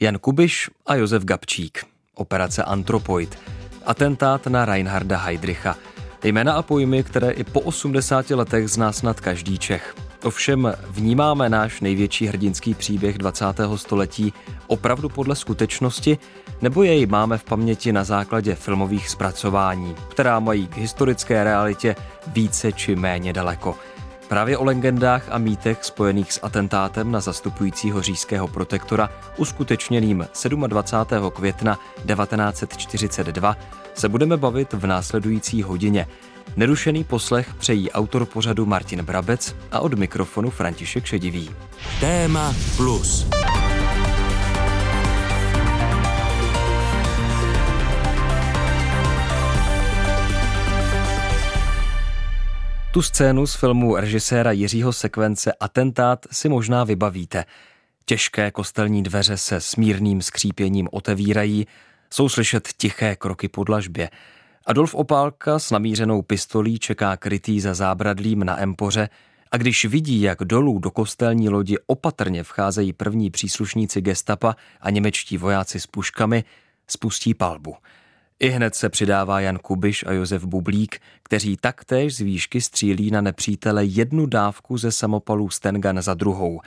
Jan Kubiš a Josef Gabčík. Operace Antropoid. Atentát na Reinharda Heydricha. Jména a pojmy, které i po 80 letech zná snad každý Čech. Ovšem vnímáme náš největší hrdinský příběh 20. století opravdu podle skutečnosti, nebo jej máme v paměti na základě filmových zpracování, která mají k historické realitě více či méně daleko. Právě o legendách a mýtech spojených s atentátem na zastupujícího říšského protektora uskutečněným 27. května 1942 se budeme bavit v následující hodině. Nerušený poslech přejí autor pořadu Martin Brabec a od mikrofonu František Šedivý. Téma plus. Tu scénu z filmu režiséra Jiřího Sekvence Atentát si možná vybavíte. Těžké kostelní dveře se smírným skřípěním otevírají, jsou slyšet tiché kroky po dlažbě. Adolf Opálka s namířenou pistolí čeká krytý za zábradlím na empoře a když vidí, jak dolů do kostelní lodi opatrně vcházejí první příslušníci gestapa a němečtí vojáci s puškami, spustí palbu – i hned se přidává Jan Kubiš a Josef Bublík, kteří taktéž z výšky střílí na nepřítele jednu dávku ze samopalů Stengan za druhou.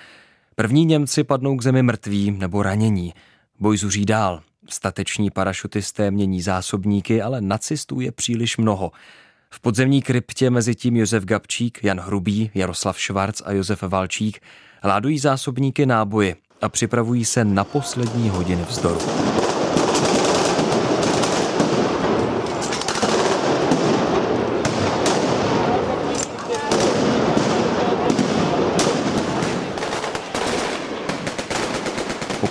První Němci padnou k zemi mrtví nebo ranění. Boj zuří dál. Stateční parašutisté mění zásobníky, ale nacistů je příliš mnoho. V podzemní kryptě mezi tím Josef Gabčík, Jan Hrubý, Jaroslav Švarc a Josef Valčík ládují zásobníky náboji a připravují se na poslední hodiny vzdoru.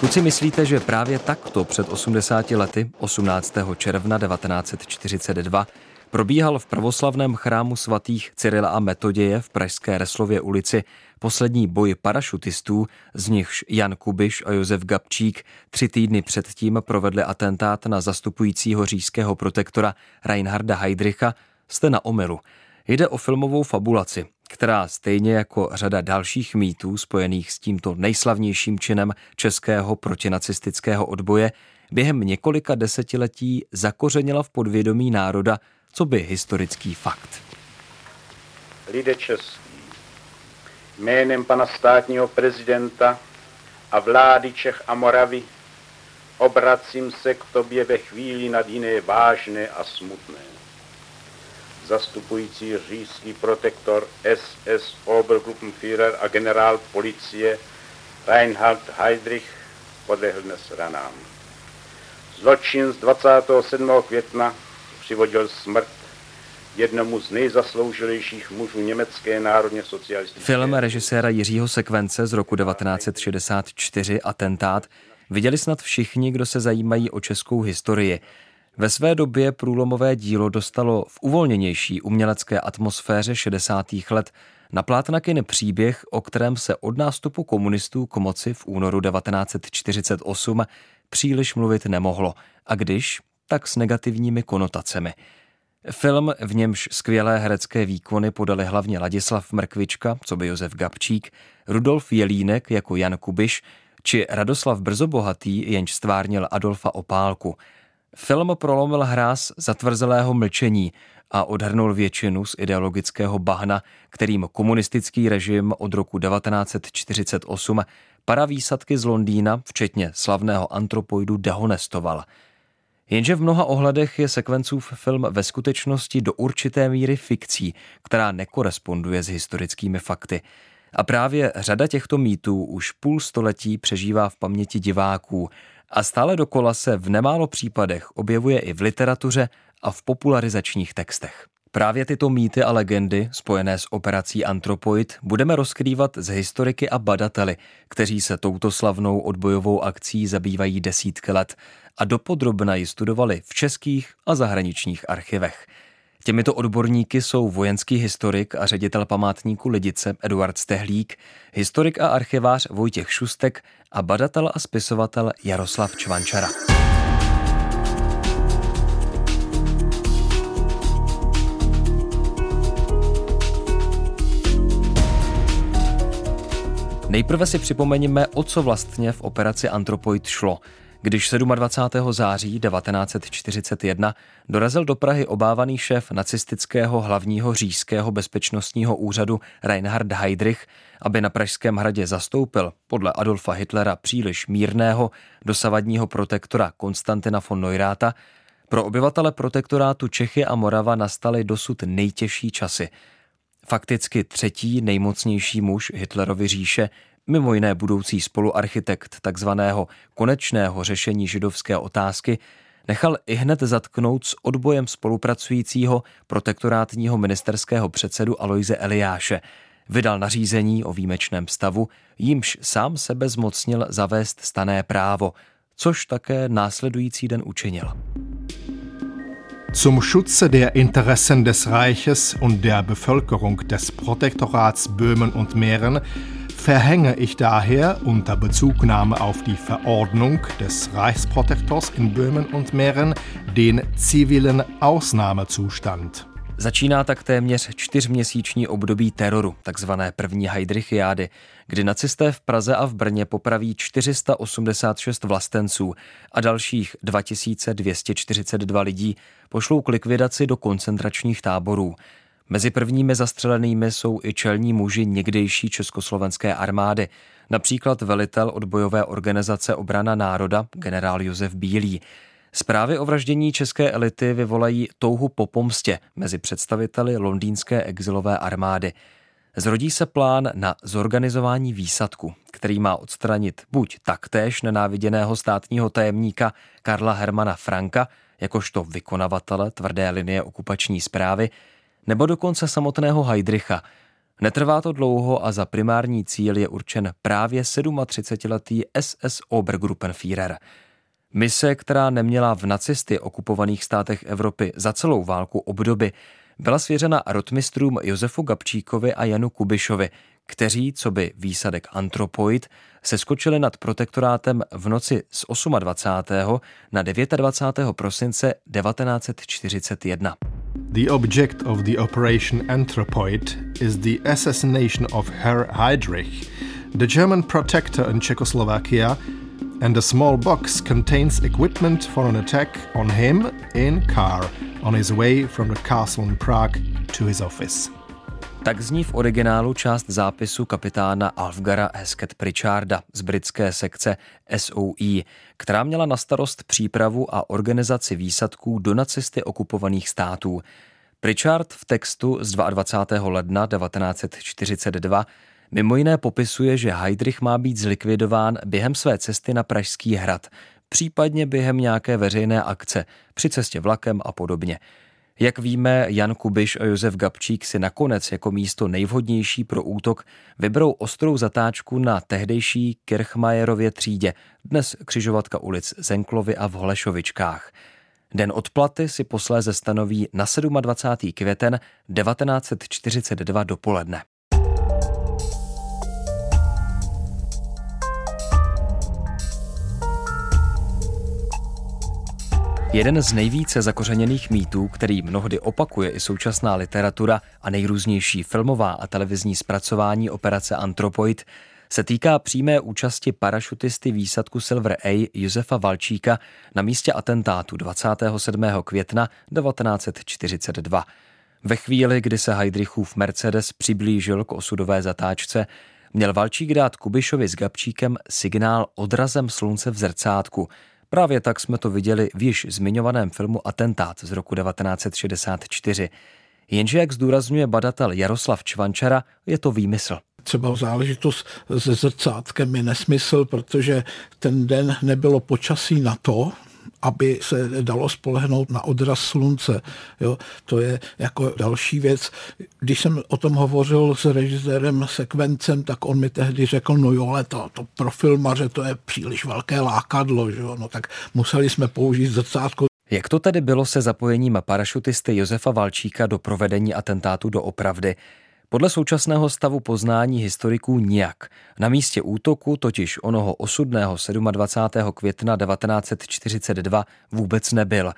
Pokud si myslíte, že právě takto před 80 lety, 18. června 1942, probíhal v pravoslavném chrámu svatých Cyrila a Metoděje v Pražské Reslově ulici poslední boj parašutistů, z nichž Jan Kubiš a Josef Gabčík tři týdny předtím provedli atentát na zastupujícího říšského protektora Reinharda Heydricha, jste na omelu. Jde o filmovou fabulaci, která stejně jako řada dalších mýtů spojených s tímto nejslavnějším činem českého protinacistického odboje během několika desetiletí zakořenila v podvědomí národa, co by historický fakt. Lidé český, jménem pana státního prezidenta a vlády Čech a Moravy obracím se k tobě ve chvíli nad jiné vážné a smutné zastupující říšský protektor SS Obergruppenführer a generál policie Reinhard Heydrich podlehl dnes ranám. Zločin z 27. května přivodil smrt jednomu z nejzasloužilejších mužů německé národně socialistické. Film režiséra Jiřího Sekvence z roku 1964 Atentát viděli snad všichni, kdo se zajímají o českou historii. Ve své době průlomové dílo dostalo v uvolněnější umělecké atmosféře 60. let na plátnakin příběh, o kterém se od nástupu komunistů k moci v únoru 1948 příliš mluvit nemohlo, a když, tak s negativními konotacemi. Film, v němž skvělé herecké výkony podali hlavně Ladislav Mrkvička, co by Josef Gabčík, Rudolf Jelínek jako Jan Kubiš, či Radoslav Brzobohatý, jenž stvárnil Adolfa Opálku – Film prolomil hráz zatvrzelého mlčení a odhrnul většinu z ideologického bahna, kterým komunistický režim od roku 1948 paravýsadky z Londýna, včetně slavného antropoidu, dehonestoval. Jenže v mnoha ohledech je sekvencův film ve skutečnosti do určité míry fikcí, která nekoresponduje s historickými fakty. A právě řada těchto mýtů už půl století přežívá v paměti diváků, a stále dokola se v nemálo případech objevuje i v literatuře a v popularizačních textech. Právě tyto mýty a legendy, spojené s operací Antropoid, budeme rozkrývat z historiky a badateli, kteří se touto slavnou odbojovou akcí zabývají desítky let a dopodrobna ji studovali v českých a zahraničních archivech. Těmito odborníky jsou vojenský historik a ředitel památníku Lidice Eduard Stehlík, historik a archivář Vojtěch Šustek a badatel a spisovatel Jaroslav Čvančara. Nejprve si připomeňme, o co vlastně v operaci Antropoid šlo. Když 27. září 1941 dorazil do Prahy obávaný šéf nacistického hlavního říšského bezpečnostního úřadu Reinhard Heydrich, aby na Pražském hradě zastoupil podle Adolfa Hitlera příliš mírného dosavadního protektora Konstantina von Neuráta, pro obyvatele protektorátu Čechy a Morava nastaly dosud nejtěžší časy. Fakticky třetí nejmocnější muž Hitlerovy říše, mimo jiné budoucí spoluarchitekt takzvaného konečného řešení židovské otázky, nechal i hned zatknout s odbojem spolupracujícího protektorátního ministerského předsedu Aloise Eliáše. Vydal nařízení o výjimečném stavu, jímž sám sebe zmocnil zavést stané právo, což také následující den učinil. Zum Schutze der Interessen des Reiches und der Bevölkerung des Protektorats Böhmen und Mähren verhänge ich daher unter Bezugnahme auf die Verordnung des Reichsprotektors in Böhmen und Mähren den zivilen Ausnahmezustand. Začíná tak téměř čtyřměsíční období teroru, takzvané první Heidrichiády, kdy nacisté v Praze a v Brně popraví 486 vlastenců a dalších 2242 lidí pošlou k likvidaci do koncentračních táborů. Mezi prvními zastřelenými jsou i čelní muži někdejší československé armády, například velitel odbojové organizace Obrana národa generál Josef Bílý. Zprávy o vraždění české elity vyvolají touhu po pomstě mezi představiteli londýnské exilové armády. Zrodí se plán na zorganizování výsadku, který má odstranit buď taktéž nenáviděného státního tajemníka Karla Hermana Franka, jakožto vykonavatele tvrdé linie okupační zprávy, nebo dokonce samotného Heidricha. Netrvá to dlouho a za primární cíl je určen právě 37-letý SS Obergruppenführer. Mise, která neměla v nacisty okupovaných státech Evropy za celou válku obdoby, byla svěřena rotmistrům Josefu Gabčíkovi a Janu Kubišovi, kteří, co by výsadek Antropoid, se skočili nad protektorátem v noci z 28. na 29. prosince 1941. The object of the Operation Anthropoid is the assassination of Herr Heydrich, the German protector in Czechoslovakia, and a small box contains equipment for an attack on him in car on his way from the castle in Prague to his office. Tak zní v originálu část zápisu kapitána Alfgara Hesket Pritcharda z britské sekce SOE, která měla na starost přípravu a organizaci výsadků do nacisty okupovaných států. Pritchard v textu z 22. ledna 1942 mimo jiné popisuje, že Heydrich má být zlikvidován během své cesty na Pražský hrad, případně během nějaké veřejné akce, při cestě vlakem a podobně. Jak víme, Jan Kubiš a Josef Gabčík si nakonec jako místo nejvhodnější pro útok vyberou ostrou zatáčku na tehdejší Kirchmajerově třídě, dnes křižovatka ulic Zenklovy a v Holešovičkách. Den odplaty si posléze stanoví na 27. květen 1942 dopoledne. Jeden z nejvíce zakořeněných mýtů, který mnohdy opakuje i současná literatura a nejrůznější filmová a televizní zpracování operace Antropoid, se týká přímé účasti parašutisty výsadku Silver A Josefa Valčíka na místě atentátu 27. května 1942. Ve chvíli, kdy se Heidrichův Mercedes přiblížil k osudové zatáčce, měl Valčík dát Kubišovi s Gabčíkem signál odrazem slunce v zrcátku – Právě tak jsme to viděli v již zmiňovaném filmu Atentát z roku 1964. Jenže, jak zdůrazňuje badatel Jaroslav Čvančara, je to výmysl. Třeba záležitost se zrcátkem je nesmysl, protože ten den nebylo počasí na to, aby se dalo spolehnout na odraz slunce. Jo, to je jako další věc. Když jsem o tom hovořil s režisérem Sekvencem, tak on mi tehdy řekl, no jo, ale to, to pro filmaře to je příliš velké lákadlo, že jo? no tak museli jsme použít zrcátko. Jak to tedy bylo se zapojením parašutisty Josefa Valčíka do provedení atentátu do opravdy? Podle současného stavu poznání historiků nijak. Na místě útoku totiž onoho osudného 27. května 1942 vůbec nebyl.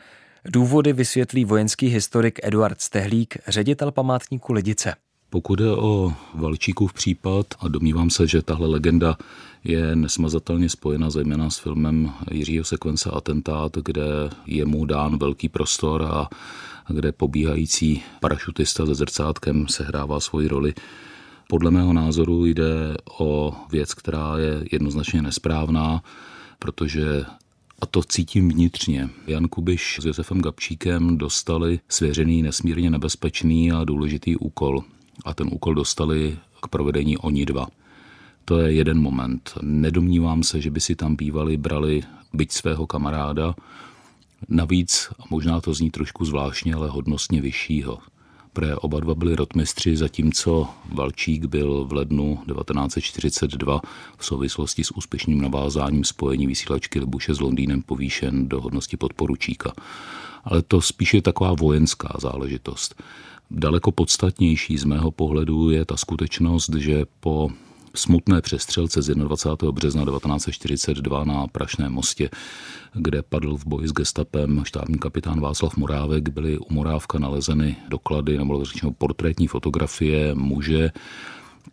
Důvody vysvětlí vojenský historik Eduard Stehlík, ředitel památníku Lidice. Pokud je o Valčíkův případ, a domnívám se, že tahle legenda je nesmazatelně spojena zejména s filmem Jiřího sekvence Atentát, kde je mu dán velký prostor a kde pobíhající parašutista se zrcátkem sehrává svoji roli. Podle mého názoru jde o věc, která je jednoznačně nesprávná, protože a to cítím vnitřně. Jan Kubiš s Josefem Gabčíkem dostali svěřený nesmírně nebezpečný a důležitý úkol. A ten úkol dostali k provedení oni dva. To je jeden moment. Nedomnívám se, že by si tam bývali brali byť svého kamaráda, navíc, a možná to zní trošku zvláštně, ale hodnostně vyššího. Pre oba dva byli rotmistři, zatímco Valčík byl v lednu 1942 v souvislosti s úspěšným navázáním spojení vysílačky Libuše s Londýnem povýšen do hodnosti podporučíka. Ale to spíše je taková vojenská záležitost. Daleko podstatnější z mého pohledu je ta skutečnost, že po smutné přestřelce z 21. března 1942 na Prašném mostě, kde padl v boji s gestapem štábní kapitán Václav Morávek, byly u Morávka nalezeny doklady nebo řečeno portrétní fotografie muže,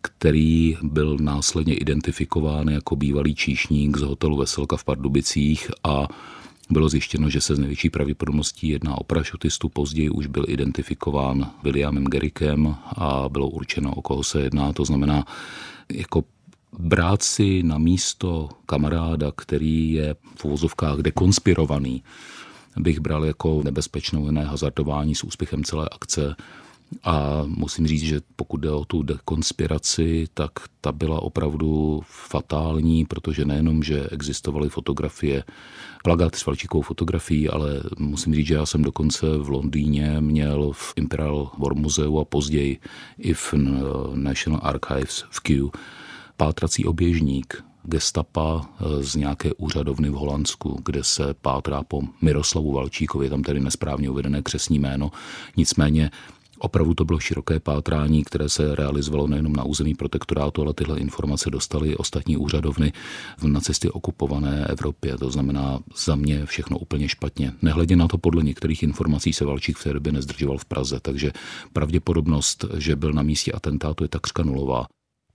který byl následně identifikován jako bývalý číšník z hotelu Veselka v Pardubicích a bylo zjištěno, že se z největší pravděpodobností jedná o parašutistu, později už byl identifikován Williamem Gerikem a bylo určeno, o koho se jedná. To znamená, jako brát si na místo kamaráda, který je v uvozovkách dekonspirovaný, bych bral jako nebezpečnou hazardování s úspěchem celé akce a musím říct, že pokud jde o tu dekonspiraci, tak ta byla opravdu fatální, protože nejenom, že existovaly fotografie, plagát s Valčíkovou fotografií, ale musím říct, že já jsem dokonce v Londýně měl v Imperial War Museu a později i v National Archives v Kew pátrací oběžník gestapa eh, z nějaké úřadovny v Holandsku, kde se pátrá po Miroslavu Valčíkovi, tam tedy nesprávně uvedené křesní jméno. Nicméně Opravdu to bylo široké pátrání, které se realizovalo nejenom na území protektorátu, ale tyhle informace dostaly ostatní úřadovny v nacisty okupované Evropě. To znamená za mě všechno úplně špatně. Nehledě na to, podle některých informací se Valčík v té době nezdržoval v Praze, takže pravděpodobnost, že byl na místě atentátu, je takřka nulová.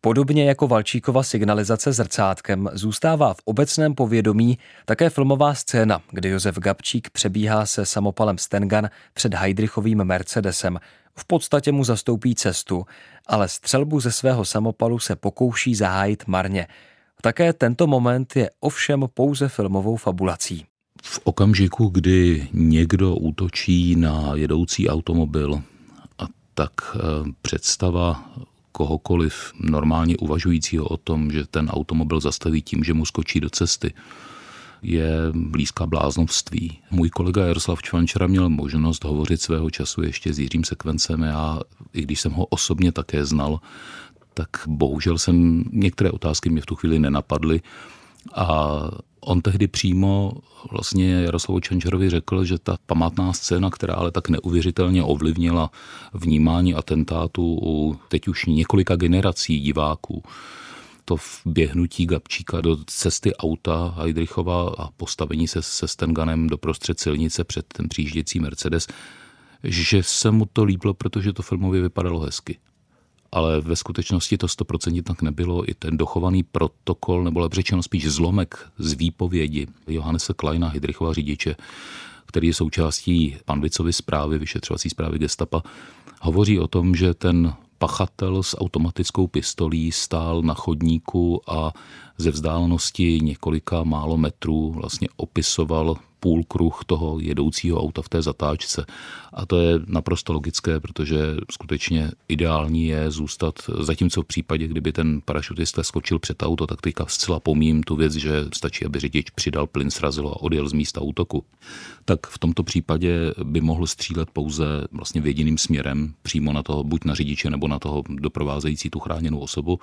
Podobně jako Valčíkova signalizace zrcátkem zůstává v obecném povědomí také filmová scéna, kdy Josef Gabčík přebíhá se samopalem Stengan před Heidrichovým Mercedesem. V podstatě mu zastoupí cestu, ale střelbu ze svého samopalu se pokouší zahájit marně. Také tento moment je ovšem pouze filmovou fabulací. V okamžiku, kdy někdo útočí na jedoucí automobil, tak eh, představa kohokoliv normálně uvažujícího o tom, že ten automobil zastaví tím, že mu skočí do cesty, je blízká bláznovství. Můj kolega Jaroslav Čvančera měl možnost hovořit svého času ještě s Jiřím Sekvencem. Já, i když jsem ho osobně také znal, tak bohužel jsem, některé otázky mě v tu chvíli nenapadly a On tehdy přímo vlastně Jaroslavu Čančerovi řekl, že ta památná scéna, která ale tak neuvěřitelně ovlivnila vnímání atentátu u teď už několika generací diváků, to běhnutí Gabčíka do cesty auta Heidrichova a postavení se se Stenganem do prostřed silnice před ten přijíždějící Mercedes, že se mu to líbilo, protože to filmově vypadalo hezky ale ve skutečnosti to 100% tak nebylo. I ten dochovaný protokol, nebo lepší řečeno spíš zlomek z výpovědi Johannese Kleina, Hydrichova řidiče, který je součástí Panvicovy zprávy, vyšetřovací zprávy gestapa, hovoří o tom, že ten pachatel s automatickou pistolí stál na chodníku a ze vzdálenosti několika málo metrů vlastně opisoval půl kruh toho jedoucího auta v té zatáčce. A to je naprosto logické, protože skutečně ideální je zůstat, zatímco v případě, kdyby ten parašutista skočil před auto, tak teďka zcela pomím tu věc, že stačí, aby řidič přidal plyn, srazil a odjel z místa útoku. Tak v tomto případě by mohl střílet pouze vlastně v jediným směrem, přímo na toho, buď na řidiče nebo na toho doprovázející tu chráněnou osobu.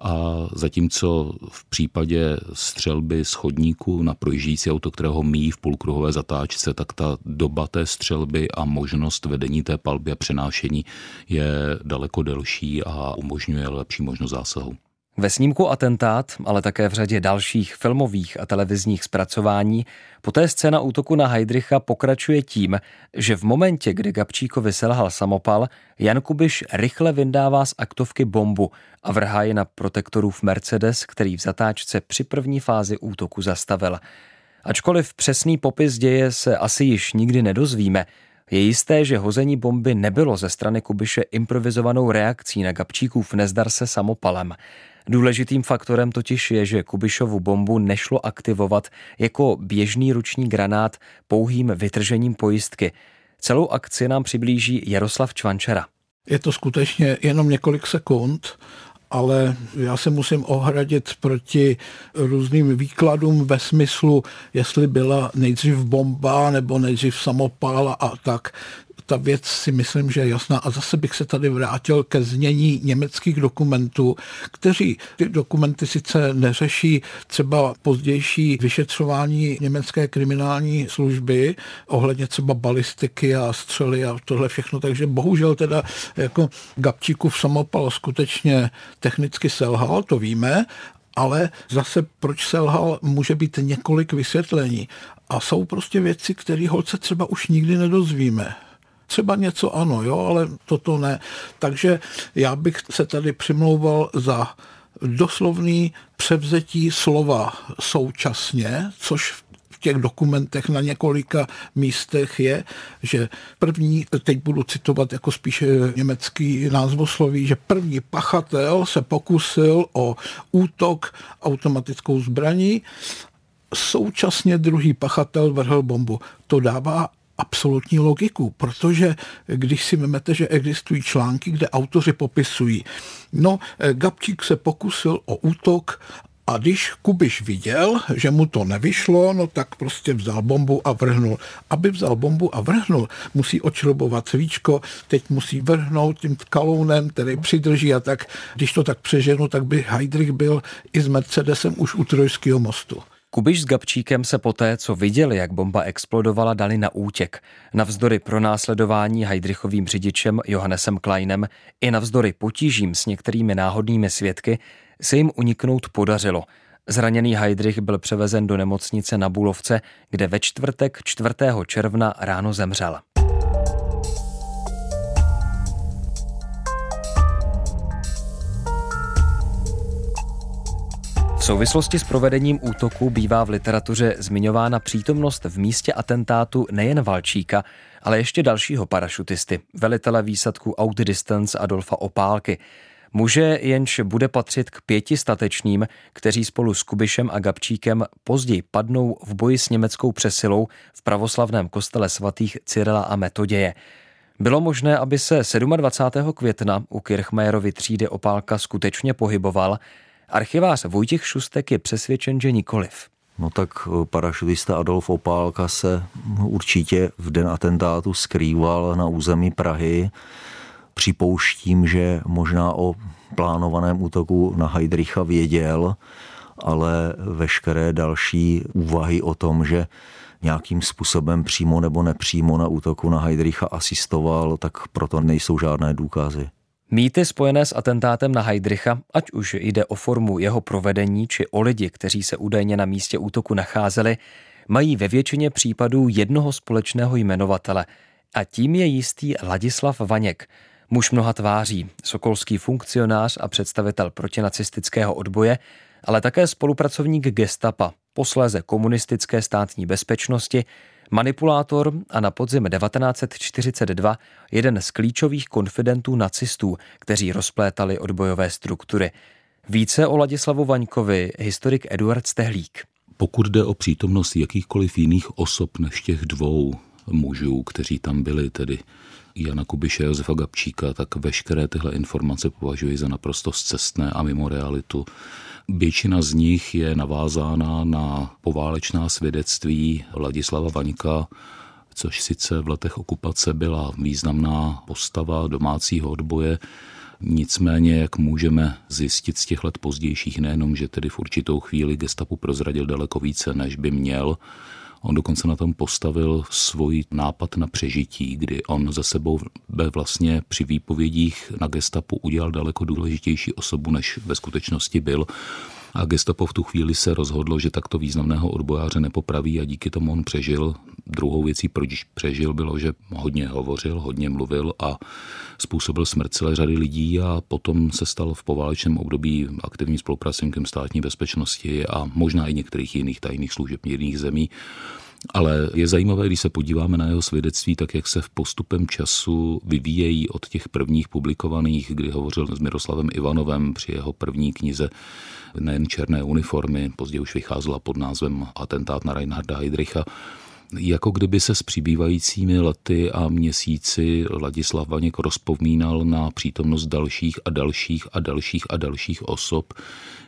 A zatímco v případě střelby z chodníku na projíždějící auto, kterého míjí v půlkruhové zatáčce, tak ta doba té střelby a možnost vedení té palby a přenášení je daleko delší a umožňuje lepší možnost zásahu. Ve snímku Atentát, ale také v řadě dalších filmových a televizních zpracování, poté scéna útoku na Heidricha pokračuje tím, že v momentě, kdy Gabčíkovi selhal samopal, Jan Kubiš rychle vyndává z aktovky bombu a vrhá ji na protektorův Mercedes, který v zatáčce při první fázi útoku zastavil. Ačkoliv přesný popis děje se asi již nikdy nedozvíme, je jisté, že hození bomby nebylo ze strany Kubiše improvizovanou reakcí na Gabčíkův nezdar se samopalem. Důležitým faktorem totiž je, že Kubišovu bombu nešlo aktivovat jako běžný ruční granát pouhým vytržením pojistky. Celou akci nám přiblíží Jaroslav Čvančera. Je to skutečně jenom několik sekund ale já se musím ohradit proti různým výkladům ve smyslu, jestli byla nejdřív bomba nebo nejdřív samopál a tak ta věc si myslím, že je jasná. A zase bych se tady vrátil ke znění německých dokumentů, kteří ty dokumenty sice neřeší třeba pozdější vyšetřování německé kriminální služby ohledně třeba balistiky a střely a tohle všechno, takže bohužel teda jako Gabčíkův samopal skutečně technicky selhal, to víme, ale zase proč selhal, může být několik vysvětlení. A jsou prostě věci, které holce třeba už nikdy nedozvíme. Třeba něco ano, jo, ale toto ne. Takže já bych se tady přimlouval za doslovný převzetí slova současně, což v těch dokumentech na několika místech je, že první, teď budu citovat jako spíše německý názvosloví, že první pachatel se pokusil o útok automatickou zbraní, současně druhý pachatel vrhl bombu. To dává absolutní logiku, protože když si vezmete, že existují články, kde autoři popisují, no, Gabčík se pokusil o útok a když Kubiš viděl, že mu to nevyšlo, no tak prostě vzal bombu a vrhnul. Aby vzal bombu a vrhnul, musí očrobovat svíčko, teď musí vrhnout tím kalounem, který přidrží a tak, když to tak přeženu, tak by Heidrich byl i s Mercedesem už u Trojského mostu. Kubiš s Gabčíkem se poté, co viděli, jak bomba explodovala, dali na útěk. Navzdory pronásledování Heidrichovým řidičem Johannesem Kleinem i navzdory potížím s některými náhodnými svědky se jim uniknout podařilo. Zraněný Heidrich byl převezen do nemocnice na Bulovce, kde ve čtvrtek 4. června ráno zemřel. Souvislosti s provedením útoku bývá v literatuře zmiňována přítomnost v místě atentátu nejen Valčíka, ale ještě dalšího parašutisty, velitele výsadku Outdistance Adolfa Opálky. Muže jenž bude patřit k pěti statečným, kteří spolu s Kubišem a Gabčíkem později padnou v boji s německou přesilou v pravoslavném kostele svatých Cyrila a Metoděje. Bylo možné, aby se 27. května u Kirchmajerovy třídy Opálka skutečně pohyboval, Archivář Vojtěch Šustek je přesvědčen, že nikoliv. No tak eh, parašutista Adolf Opálka se určitě v den atentátu skrýval na území Prahy. Připouštím, že možná o plánovaném útoku na Heidricha věděl, ale veškeré další úvahy o tom, že nějakým způsobem přímo nebo nepřímo na útoku na Heidricha asistoval, tak proto nejsou žádné důkazy. Mýty spojené s atentátem na Heidricha, ať už jde o formu jeho provedení či o lidi, kteří se údajně na místě útoku nacházeli, mají ve většině případů jednoho společného jmenovatele. A tím je jistý Ladislav Vaněk, muž mnoha tváří, sokolský funkcionář a představitel protinacistického odboje, ale také spolupracovník gestapa, posléze komunistické státní bezpečnosti, Manipulátor a na podzim 1942 jeden z klíčových konfidentů nacistů, kteří rozplétali odbojové struktury. Více o Ladislavu Vaňkovi historik Eduard Stehlík. Pokud jde o přítomnost jakýchkoliv jiných osob než těch dvou mužů, kteří tam byli, tedy Jana Kubiše, Josefa Gabčíka, tak veškeré tyhle informace považuji za naprosto zcestné a mimo realitu. Většina z nich je navázána na poválečná svědectví Ladislava Vaňka, což sice v letech okupace byla významná postava domácího odboje, Nicméně, jak můžeme zjistit z těch let pozdějších, nejenom, že tedy v určitou chvíli gestapu prozradil daleko více, než by měl, On dokonce na tom postavil svůj nápad na přežití, kdy on za sebou vlastně při výpovědích na gestapu udělal daleko důležitější osobu, než ve skutečnosti byl. A gestapo v tu chvíli se rozhodlo, že takto významného odbojáře nepopraví a díky tomu on přežil. Druhou věcí, proč přežil, bylo, že hodně hovořil, hodně mluvil a způsobil smrt celé řady lidí a potom se stal v poválečném období aktivním spolupracovníkem státní bezpečnosti a možná i některých jiných tajných služeb jiných zemí. Ale je zajímavé, když se podíváme na jeho svědectví, tak jak se v postupem času vyvíjejí od těch prvních publikovaných, kdy hovořil s Miroslavem Ivanovem při jeho první knize nejen černé uniformy, později už vycházela pod názvem Atentát na Reinharda Heydricha, jako kdyby se s přibývajícími lety a měsíci Ladislav Vaněk rozpomínal na přítomnost dalších a dalších a dalších a dalších osob,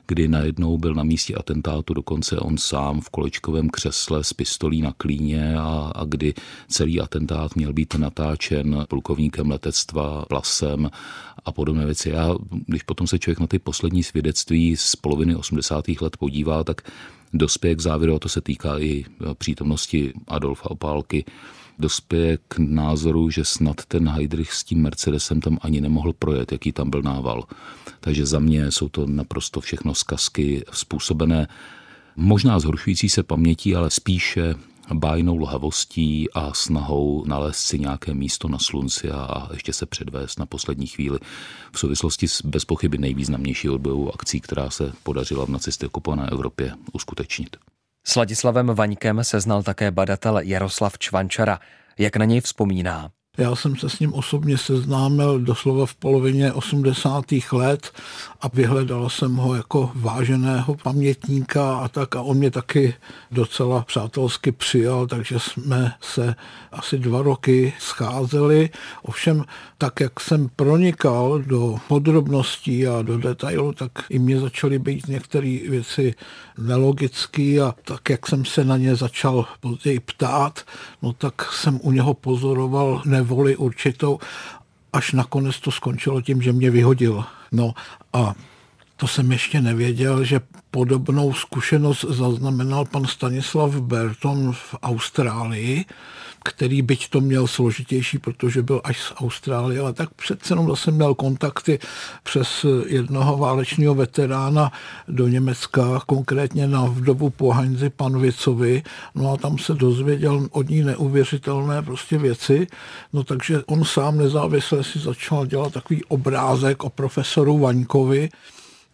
kdy najednou byl na místě atentátu dokonce on sám v kolečkovém křesle s pistolí na klíně a, a kdy celý atentát měl být natáčen plukovníkem letectva Plasem a podobné věci. Já, když potom se člověk na ty poslední svědectví z poloviny 80. let podívá, tak dospěje k závěru, a to se týká i přítomnosti Adolfa Opálky, dospěje k názoru, že snad ten Heidrich s tím Mercedesem tam ani nemohl projet, jaký tam byl nával. Takže za mě jsou to naprosto všechno zkazky způsobené možná zhoršující se pamětí, ale spíše bájnou lhavostí a snahou nalézt si nějaké místo na slunci a ještě se předvést na poslední chvíli v souvislosti s bezpochyby nejvýznamnější odbojovou akcí, která se podařila v nacisty okupované Evropě uskutečnit. S Ladislavem Vaňkem se znal také badatel Jaroslav Čvančara. Jak na něj vzpomíná? Já jsem se s ním osobně seznámil doslova v polovině 80. let a vyhledal jsem ho jako váženého pamětníka a tak a on mě taky docela přátelsky přijal, takže jsme se asi dva roky scházeli. Ovšem, tak jak jsem pronikal do podrobností a do detailu, tak i mě začaly být některé věci nelogické a tak, jak jsem se na ně začal později ptát, no tak jsem u něho pozoroval nevoli určitou, až nakonec to skončilo tím, že mě vyhodil. No a to jsem ještě nevěděl, že podobnou zkušenost zaznamenal pan Stanislav Berton v Austrálii, který byť to měl složitější, protože byl až z Austrálie, ale tak přece jenom zase měl kontakty přes jednoho válečního veterána do Německa, konkrétně na vdovu po Heinzi Panvicovi, no a tam se dozvěděl od ní neuvěřitelné prostě věci, no takže on sám nezávisle si začal dělat takový obrázek o profesoru Vaňkovi,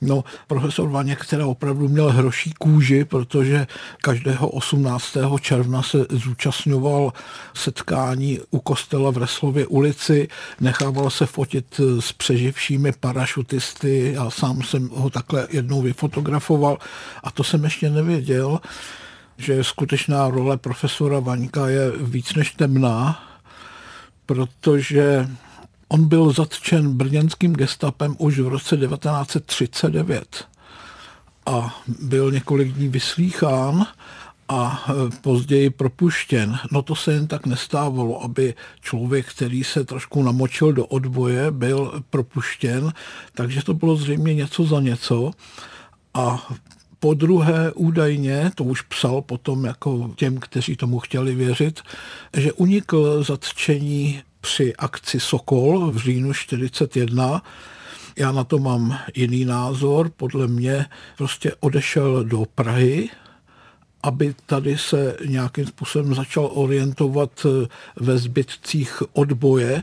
No, profesor Vaněk, který opravdu měl hroší kůži, protože každého 18. června se zúčastňoval setkání u kostela v Reslově ulici, nechával se fotit s přeživšími parašutisty, já sám jsem ho takhle jednou vyfotografoval a to jsem ještě nevěděl, že skutečná role profesora Vaňka je víc než temná, protože On byl zatčen brněnským gestapem už v roce 1939 a byl několik dní vyslýchán a e, později propuštěn. No to se jen tak nestávalo, aby člověk, který se trošku namočil do odboje, byl propuštěn, takže to bylo zřejmě něco za něco. A po druhé údajně, to už psal potom jako těm, kteří tomu chtěli věřit, že unikl zatčení při akci Sokol v říjnu 41. Já na to mám jiný názor. Podle mě prostě odešel do Prahy, aby tady se nějakým způsobem začal orientovat ve zbytcích odboje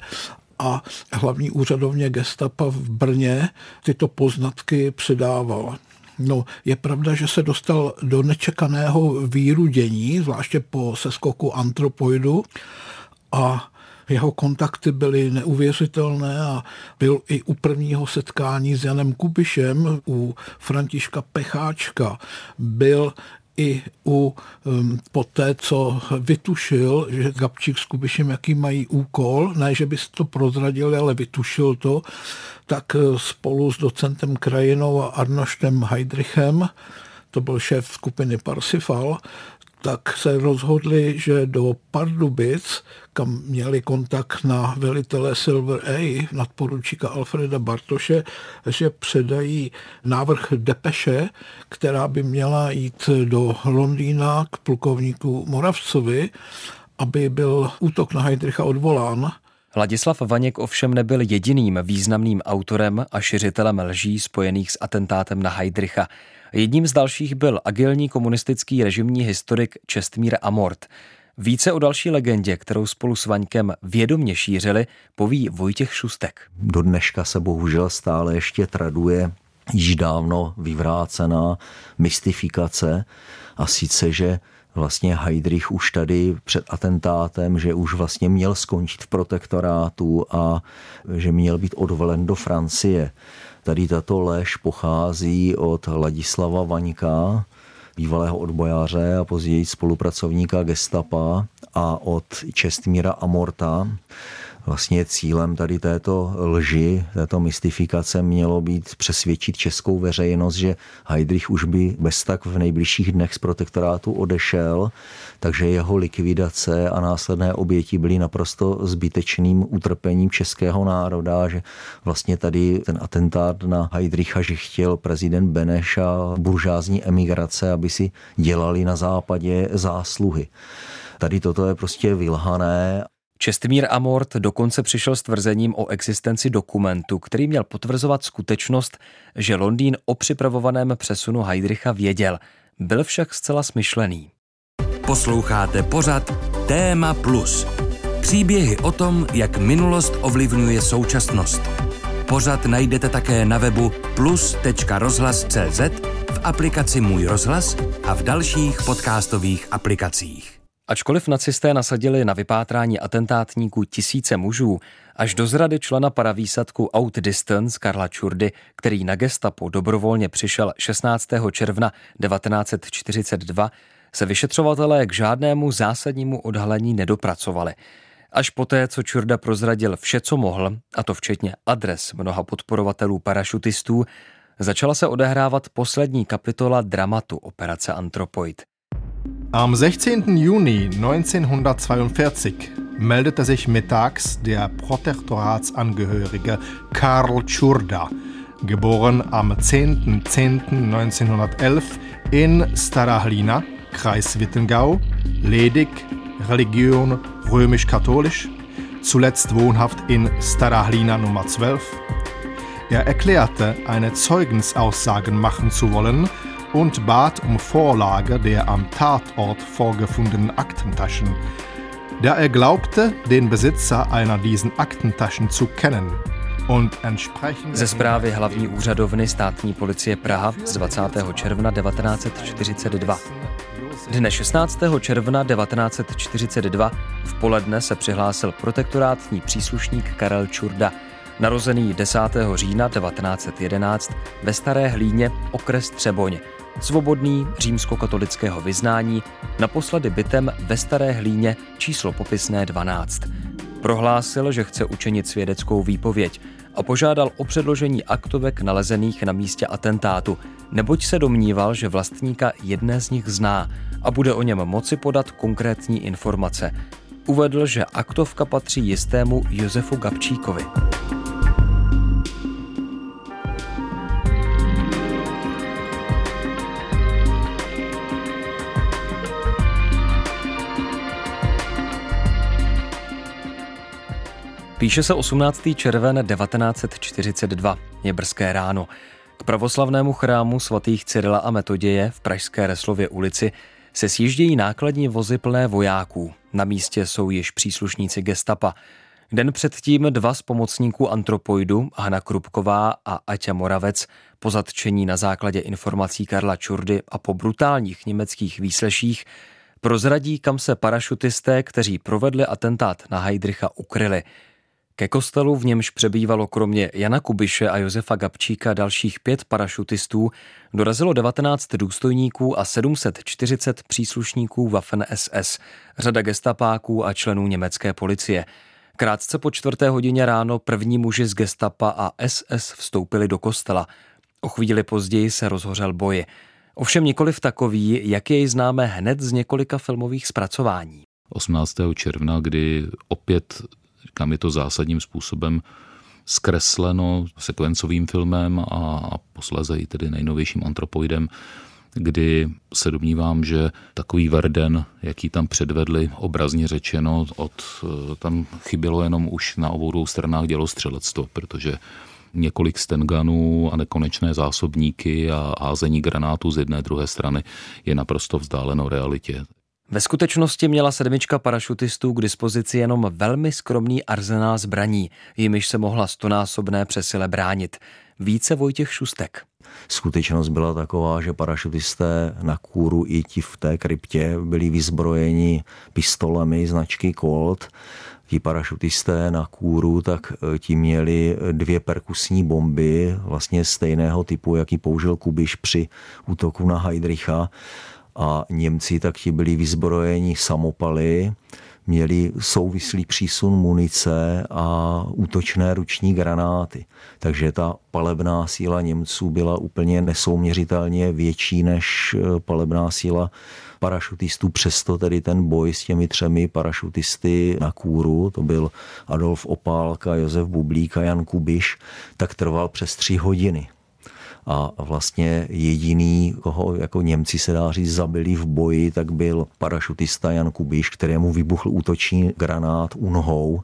a hlavní úřadovně gestapa v Brně tyto poznatky předával. No, je pravda, že se dostal do nečekaného víru dění, zvláště po seskoku antropoidu a jeho kontakty byly neuvěřitelné a byl i u prvního setkání s Janem Kubišem, u Františka Pecháčka, byl i u um, poté, co vytušil, že Gabčík s Kubišem jaký mají úkol, ne, že by to prozradil, ale vytušil to, tak uh, spolu s docentem Krajinou a Arnoštem Heidrichem, to byl šéf skupiny Parsifal, tak se rozhodli, že do Pardubic, kam měli kontakt na velitele Silver A, nadporučíka Alfreda Bartoše, že předají návrh depeše, která by měla jít do Londýna k plukovníku Moravcovi, aby byl útok na Heidricha odvolán. Ladislav Vaněk ovšem nebyl jediným významným autorem a šiřitelem lží spojených s atentátem na Heidricha. Jedním z dalších byl agilní komunistický režimní historik Čestmír Amort. Více o další legendě, kterou spolu s Vaňkem vědomně šířili, poví Vojtěch Šustek. Do dneška se bohužel stále ještě traduje již dávno vyvrácená mystifikace a sice, že vlastně Heidrich už tady před atentátem, že už vlastně měl skončit v protektorátu a že měl být odvelen do Francie. Tady tato lež pochází od Ladislava Vaňka, bývalého odbojáře a později spolupracovníka gestapa a od Čestmíra Amorta, Vlastně cílem tady této lži, této mystifikace mělo být přesvědčit českou veřejnost, že Heidrich už by bez tak v nejbližších dnech z protektorátu odešel, takže jeho likvidace a následné oběti byly naprosto zbytečným utrpením českého národa, že vlastně tady ten atentát na Heidricha, že chtěl prezident Beneš a buržázní emigrace, aby si dělali na západě zásluhy. Tady toto je prostě vylhané Čestmír Amort dokonce přišel s tvrzením o existenci dokumentu, který měl potvrzovat skutečnost, že Londýn o připravovaném přesunu Heidricha věděl. Byl však zcela smyšlený. Posloucháte pořad Téma Plus. Příběhy o tom, jak minulost ovlivňuje současnost. Pořad najdete také na webu plus.rozhlas.cz, v aplikaci Můj rozhlas a v dalších podcastových aplikacích. Ačkoliv nacisté nasadili na vypátrání atentátníků tisíce mužů, až do zrady člena paravýsadku Outdistance Karla Čurdy, který na gestapo dobrovolně přišel 16. června 1942, se vyšetřovatelé k žádnému zásadnímu odhalení nedopracovali. Až poté, co Čurda prozradil vše, co mohl, a to včetně adres mnoha podporovatelů parašutistů, začala se odehrávat poslední kapitola dramatu operace Antropoid – Am 16. Juni 1942 meldete sich mittags der Protektoratsangehörige Karl Tschurda, geboren am 10.10.1911 in Starahlina, Kreis Wittengau, ledig, Religion römisch-katholisch, zuletzt wohnhaft in Starahlina Nummer 12. Er erklärte, eine Zeugensaussagen machen zu wollen, und bat um Vorlage der am Tatort vorgefundenen Aktentaschen, da er glaubte, den Besitzer einer diesen Aktentaschen zu kennen. Ze zprávy hlavní úřadovny státní policie Praha z 20. června 1942. Dne 16. června 1942 v poledne se přihlásil protektorátní příslušník Karel Čurda, narozený 10. října 1911 ve Staré Hlíně, okres Třeboň, svobodný římskokatolického vyznání, naposledy bytem ve Staré hlíně číslo popisné 12. Prohlásil, že chce učinit svědeckou výpověď a požádal o předložení aktovek nalezených na místě atentátu, neboť se domníval, že vlastníka jedné z nich zná a bude o něm moci podat konkrétní informace. Uvedl, že aktovka patří jistému Josefu Gabčíkovi. Píše se 18. červen 1942. Je brzké ráno. K pravoslavnému chrámu svatých Cyrila a Metoděje v Pražské Reslově ulici se sjíždějí nákladní vozy plné vojáků. Na místě jsou již příslušníci gestapa. Den předtím dva z pomocníků antropoidu, Hana Krupková a Aťa Moravec, po zatčení na základě informací Karla Čurdy a po brutálních německých výsleších, prozradí, kam se parašutisté, kteří provedli atentát na Heidricha, ukryli – ke kostelu, v němž přebývalo kromě Jana Kubiše a Josefa Gabčíka dalších pět parašutistů, dorazilo 19 důstojníků a 740 příslušníků Waffen SS, řada gestapáků a členů německé policie. Krátce po čtvrté hodině ráno první muži z gestapa a SS vstoupili do kostela. O chvíli později se rozhořel boji. Ovšem nikoliv takový, jak jej známe hned z několika filmových zpracování. 18. června, kdy opět, říkám, je to zásadním způsobem zkresleno sekvencovým filmem a, a posléze i tedy nejnovějším antropoidem, kdy se domnívám, že takový Verden, jaký tam předvedli, obrazně řečeno, od, tam chybělo jenom už na obou dvou stranách dělostřelectvo, protože několik stenganů a nekonečné zásobníky a házení granátů z jedné druhé strany je naprosto vzdáleno realitě. Ve skutečnosti měla sedmička parašutistů k dispozici jenom velmi skromný arzenál zbraní, jimiž se mohla stonásobné přesile bránit. Více Vojtěch Šustek. Skutečnost byla taková, že parašutisté na kůru i ti v té kryptě byli vyzbrojeni pistolemi značky Colt. Ti parašutisté na kůru, tak e, ti měli dvě perkusní bomby, vlastně stejného typu, jaký použil Kubiš při útoku na Heidricha a Němci tak ti byli vyzbrojeni samopaly, měli souvislý přísun munice a útočné ruční granáty. Takže ta palebná síla Němců byla úplně nesouměřitelně větší než eh, palebná síla parašutistů, přesto tedy ten boj s těmi třemi parašutisty na kůru, to byl Adolf Opálka, Josef Bublík a Jan Kubiš, tak trval přes tři hodiny a vlastně jediný, koho jako Němci se dá říct zabili v boji, tak byl parašutista Jan Kubiš, kterému vybuchl útoční granát u nohou,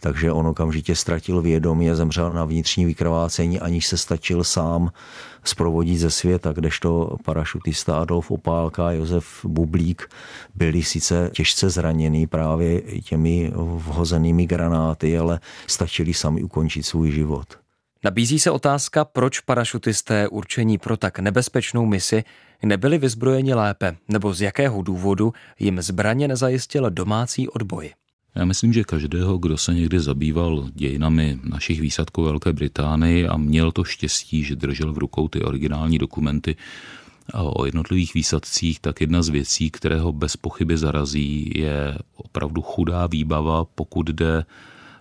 takže on okamžitě ztratil vědomí a zemřel na vnitřní vykrvácení, aniž se stačil sám zprovodit ze světa, kdežto parašutista Adolf Opálka a Josef Bublík byli sice těžce zraněni právě těmi vhozenými granáty, ale stačili sami ukončit svůj život. Nabízí se otázka, proč parašutisté určení pro tak nebezpečnou misi nebyli vyzbrojeni lépe, nebo z jakého důvodu jim zbraně nezajistil domácí odboj. Já myslím, že každého, kdo se někdy zabýval dějinami našich výsadků Velké Británii a měl to štěstí, že držel v rukou ty originální dokumenty o jednotlivých výsadcích, tak jedna z věcí, kterého bez pochyby zarazí, je opravdu chudá výbava, pokud jde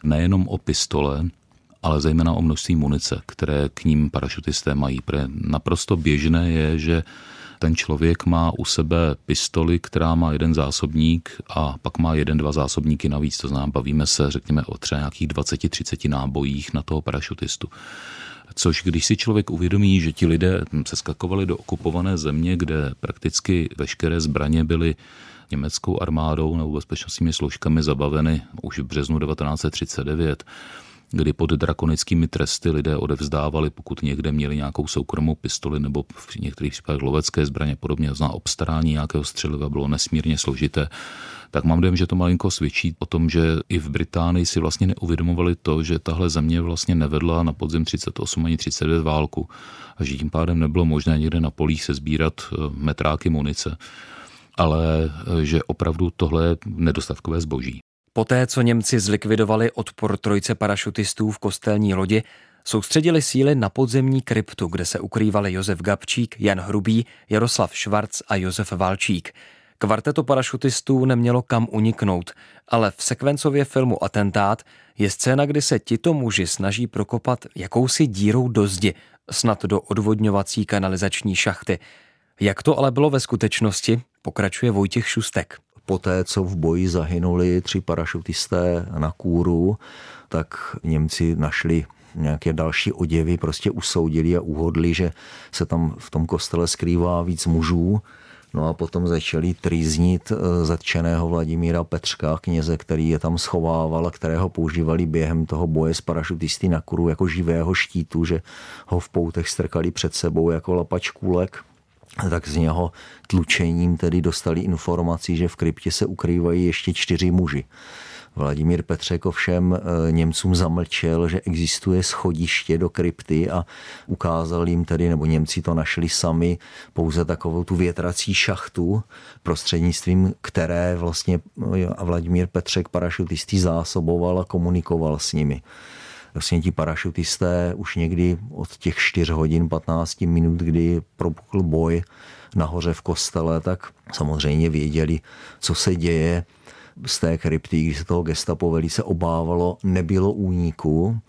nejenom o pistole, ale zejména o množství munice, které k ním parašutisté mají. Protože naprosto běžné je, že ten člověk má u sebe pistoli, která má jeden zásobník a pak má jeden, dva zásobníky navíc. To znamená, bavíme se, řekněme, o třeba nějakých 20-30 nábojích na toho parašutistu. Což když si člověk uvědomí, že ti lidé se skakovali do okupované země, kde prakticky veškeré zbraně byly německou armádou nebo bezpečnostními složkami zabaveny už v březnu 1939, kdy pod drakonickými tresty lidé odevzdávali, pokud někde měli nějakou soukromou pistoli nebo v některých případech lovecké zbraně podobně, zná obstarání nějakého střeliva bylo nesmírně složité, tak mám dojem, že to malinko svědčí o tom, že i v Británii si vlastně neuvědomovali to, že tahle země vlastně nevedla na podzim 38 ani 39 válku a že tím pádem nebylo možné někde na polích se sbírat eh, metráky munice ale eh, že opravdu tohle je nedostatkové zboží. Poté, co Němci zlikvidovali odpor trojce parašutistů v kostelní lodi, soustředili síly na podzemní kryptu, kde se ukrývali Josef Gabčík, Jan Hrubý, Jaroslav Švarc a Josef Valčík. Kvarteto parašutistů nemělo kam uniknout, ale v sekvencově filmu Atentát je scéna, kdy se tito muži snaží prokopat jakousi dírou do zdi, snad do odvodňovací kanalizační šachty. Jak to ale bylo ve skutečnosti, pokračuje Vojtěch Šustek poté, co v boji zahynuli tři parašutisté na kůru, tak Němci našli nějaké další oděvy, prostě usoudili a uhodli, že se tam v tom kostele skrývá víc mužů. No a potom začali trýznit eh, zatčeného Vladimíra Petřka, kněze, který je tam schovával a kterého používali během toho boje s parašutisty na kuru jako živého štítu, že ho v poutech strkali před sebou jako lapač kůlek tak z něho tlučením tedy dostali informaci, že v kryptě se ukrývají ještě čtyři muži. Vladimír Petřek ovšem eh, Němcům zamlčel, že existuje schodiště do krypty a ukázal jim tedy, nebo Němci to našli sami, pouze takovou tu větrací šachtu, prostřednictvím které vlastně eh, Vladimír Petřek parašutisty zásoboval a komunikoval s nimi vlastně ti parašutisté už někdy od těch 4 hodin 15 minut, kdy propukl boj nahoře v kostele, tak samozřejmě věděli, co se děje z té krypty, když se toho gestapo velice obávalo, nebylo úniku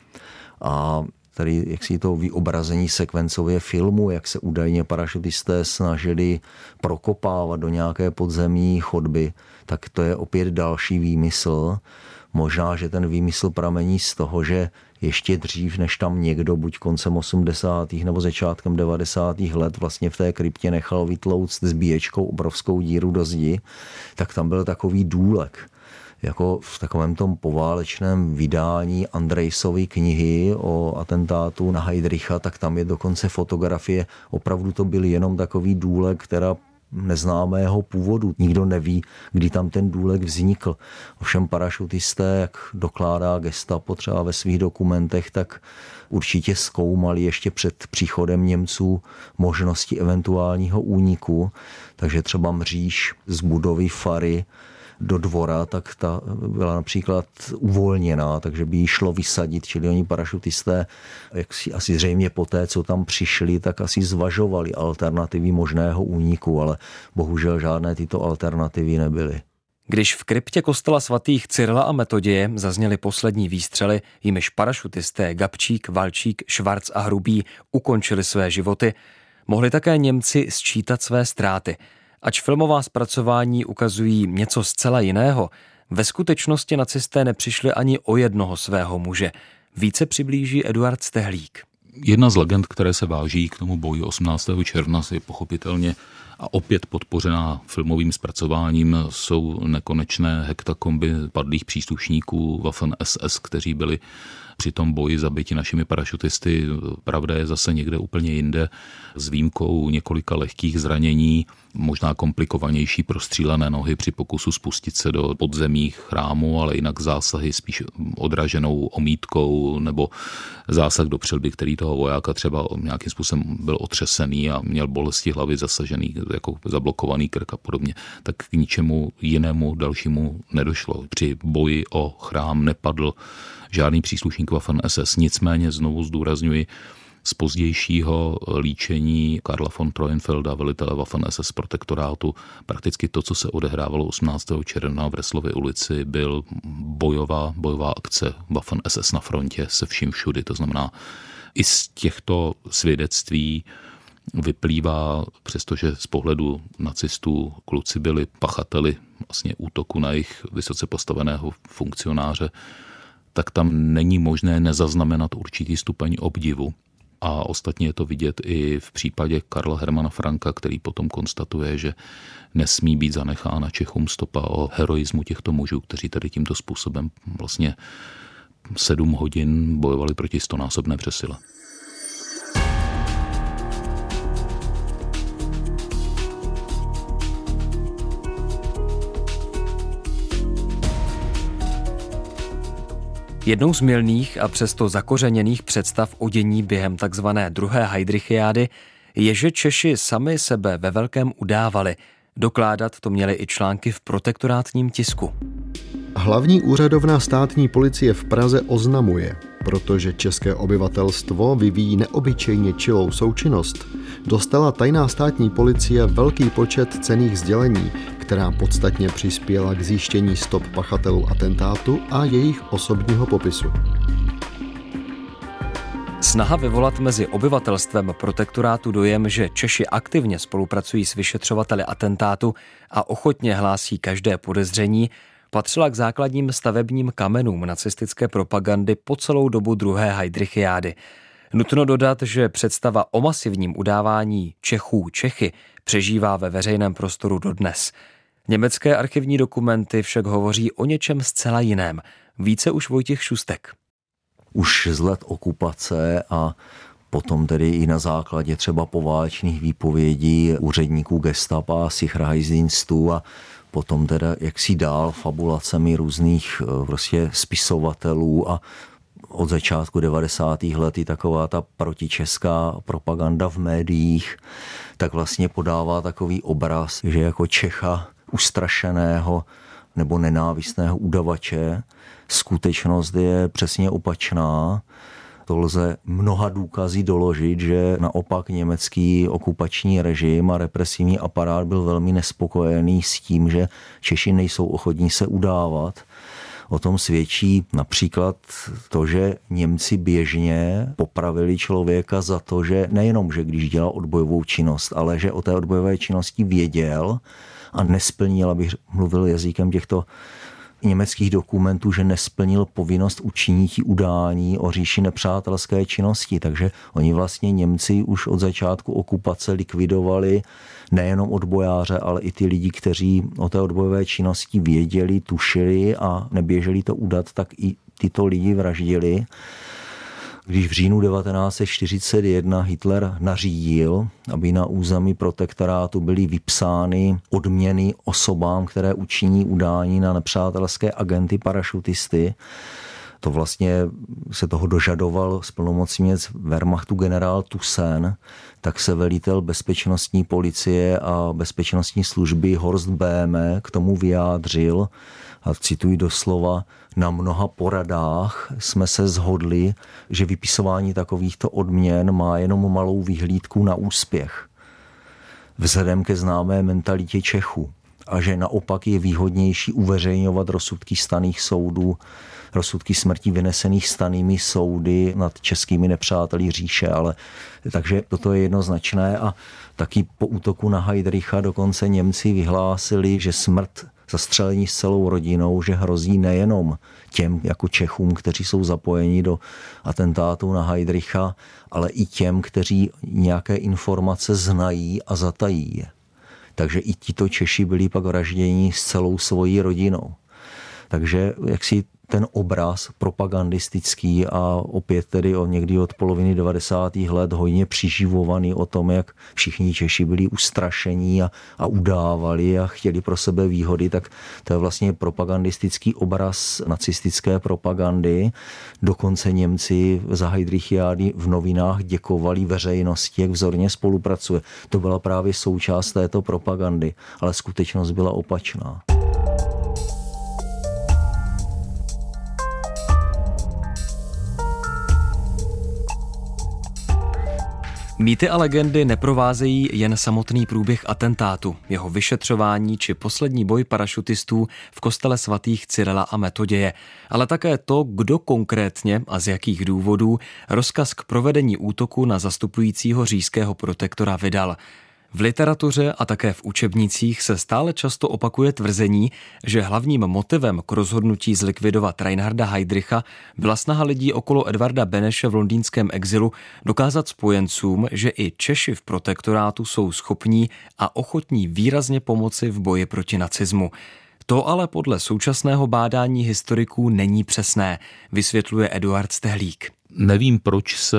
a tady jak si to vyobrazení sekvencově filmu, jak se údajně parašutisté snažili prokopávat do nějaké podzemní chodby, tak to je opět další výmysl. Možná, že ten výmysl pramení z toho, že ještě dřív, než tam někdo, buď koncem 80. nebo začátkem 90. let vlastně v té kryptě nechal vytlouct zbíječkou obrovskou díru do zdi, tak tam byl takový důlek jako v takovém tom poválečném vydání Andrejsovy knihy o atentátu na Heidricha, tak tam je dokonce fotografie. Opravdu to byl jenom takový důlek, která neznámého původu. Nikdo neví, kdy tam ten důlek vznikl. Ovšem parašutisté, jak dokládá gestapo třeba ve svých dokumentech, tak určitě zkoumali ještě před příchodem Němců možnosti eventuálního úniku. Takže třeba mříž z budovy Fary do dvora, tak ta byla například uvolněná, takže by jí šlo vysadit, čili oni parašutisté, jak si asi zřejmě po té, co tam přišli, tak asi zvažovali alternativy možného úniku, ale bohužel žádné tyto alternativy nebyly. Když v kryptě kostela svatých Cyrila a Metoděje zazněly poslední výstřely, jimiž parašutisté Gabčík, Valčík, Švarc a Hrubý ukončili své životy, mohli také Němci sčítat své ztráty – Ač filmová zpracování ukazují něco zcela jiného, ve skutečnosti nacisté nepřišli ani o jednoho svého muže. Více přiblíží Eduard Stehlík. Jedna z legend, které se váží k tomu boji 18. června, je pochopitelně a opět podpořená filmovým zpracováním jsou nekonečné hektakomby padlých příslušníků Waffen SS, kteří byli při tom boji zabiti našimi parašutisty. Pravda je zase někde úplně jinde, s výjimkou několika lehkých zranění, možná komplikovanější prostřílené nohy při pokusu spustit se do podzemí chrámu, ale jinak zásahy spíš odraženou omítkou nebo zásah do přelby, který toho vojáka třeba nějakým způsobem byl otřesený a měl bolesti hlavy zasažený, jako zablokovaný krk a podobně, tak k ničemu jinému dalšímu nedošlo. Při boji o chrám nepadl žádný příslušník Waffen SS. Nicméně znovu zdůrazňuji, z pozdějšího líčení Karla von Treuenfelda, velitele Waffen SS protektorátu, prakticky to, co se odehrávalo 18. června v Reslově ulici, byl bojová, bojová akce Waffen SS na frontě se vším všudy. To znamená, i z těchto svědectví vyplývá, přestože z pohledu nacistů kluci byli pachateli vlastně útoku na jejich vysoce postaveného funkcionáře, tak tam není možné nezaznamenat určitý stupeň obdivu. A ostatně je to vidět i v případě Karla Hermana Franka, který potom konstatuje, že nesmí být zanechána Čechům stopa o heroismu těchto mužů, kteří tady tímto způsobem vlastně sedm hodin bojovali proti stonásobné přesile. Jednou z milných a přesto zakořeněných představ o dění během tzv. druhé Heidrichiády je, že Češi sami sebe ve velkém udávali. Dokládat to měly i články v protektorátním tisku. Hlavní úřadovná státní policie v Praze oznamuje, protože české obyvatelstvo vyvíjí neobyčejně čilou součinnost, dostala tajná státní policie velký počet cených sdělení, která podstatně přispěla k zjištění stop pachatelů atentátu a jejich osobního popisu. Snaha vyvolat mezi obyvatelstvem protektorátu dojem, že Češi aktivně spolupracují s vyšetřovateli atentátu a ochotně hlásí každé podezření, patřila k základním stavebním kamenům nacistické propagandy po celou dobu druhé Heidrichiády. Nutno dodat, že představa o masivním udávání Čechů Čechy přežívá ve veřejném prostoru dodnes. Německé archivní dokumenty však hovoří o něčem zcela jiném. Více už Vojtěch Šustek. Už z let okupace a potom tedy i na základě třeba poválečných výpovědí úředníků gestapa, Sicherheitsdienstu a potom teda jaksi dál fabulacemi různých eh, prostě spisovatelů a od začátku 90. let i taková ta protičeská propaganda v médiích, tak vlastně podává takový obraz, že jako Čecha ustrašeného nebo nenávistného udavače skutečnost je přesně opačná to lze mnoha důkazí doložit, že naopak německý okupační režim a represivní aparát byl velmi nespokojený s tím, že Češi nejsou ochotní se udávat. O tom svědčí například to, že Němci běžně popravili člověka za to, že nejenom, že když dělal odbojovou činnost, ale že o té odbojové činnosti věděl a nesplnil, abych mluvil jazykem těchto německých dokumentů, že nesplnil povinnost učinití udání o říši nepřátelské činnosti. Takže oni vlastně Němci už od začátku okupace likvidovali nejenom odbojáře, ale i ty lidi, kteří o té odbojové činnosti věděli, tušili a neběželi to udat, tak i tyto lidi vraždili když v říjnu 1941 Hitler nařídil, aby na území protektorátu byly vypsány odměny osobám, které učiní udání na nepřátelské agenty parašutisty, to vlastně se toho dožadoval splnomocněc Wehrmachtu generál Tusen, tak se velitel bezpečnostní policie a bezpečnostní služby Horst Béme k tomu vyjádřil, a cituji doslova, na mnoha poradách jsme se zhodli, že vypisování takovýchto odměn má jenom malou vyhlídku na úspěch. Vzhledem ke známé mentalitě Čechů a že naopak je výhodnější uveřejňovat rozsudky staných soudů, rozsudky smrti vynesených stanými soudy nad českými nepřáteli říše, ale takže toto je jednoznačné a taky po útoku na Heidricha dokonce Němci vyhlásili, že smrt zastřelení s celou rodinou, že hrozí nejenom těm jako Čechům, kteří jsou zapojeni do atentátu na Heidricha, ale i těm, kteří nějaké informace znají a zatají je. Takže i tito Češi byli pak vražděni s celou svojí rodinou. Takže jak si ten obraz propagandistický a opět tedy o někdy od poloviny 90. let hojně přiživovaný o tom, jak všichni Češi byli ustrašení a, a udávali a chtěli pro sebe výhody, tak to je vlastně propagandistický obraz nacistické propagandy. Dokonce Němci za Heidrichiády v novinách děkovali veřejnosti, jak vzorně spolupracuje. To byla právě součást této propagandy, ale skutečnost byla opačná. Mýty a legendy neprovázejí jen samotný průběh atentátu, jeho vyšetřování či poslední boj parašutistů v kostele svatých Cyrila a Metoděje, ale také to, kdo konkrétně a z jakých důvodů rozkaz k provedení útoku na zastupujícího říjského protektora vydal – v literatuře a také v učebnicích se stále často opakuje tvrzení, že hlavním motivem k rozhodnutí zlikvidovat Reinharda Heydricha byla snaha lidí okolo Edvarda Beneše v londýnském exilu dokázat spojencům, že i Češi v protektorátu jsou schopní a ochotní výrazně pomoci v boji proti nacismu. To ale podle současného bádání historiků není přesné, vysvětluje Eduard Stehlík. Nevím, proč se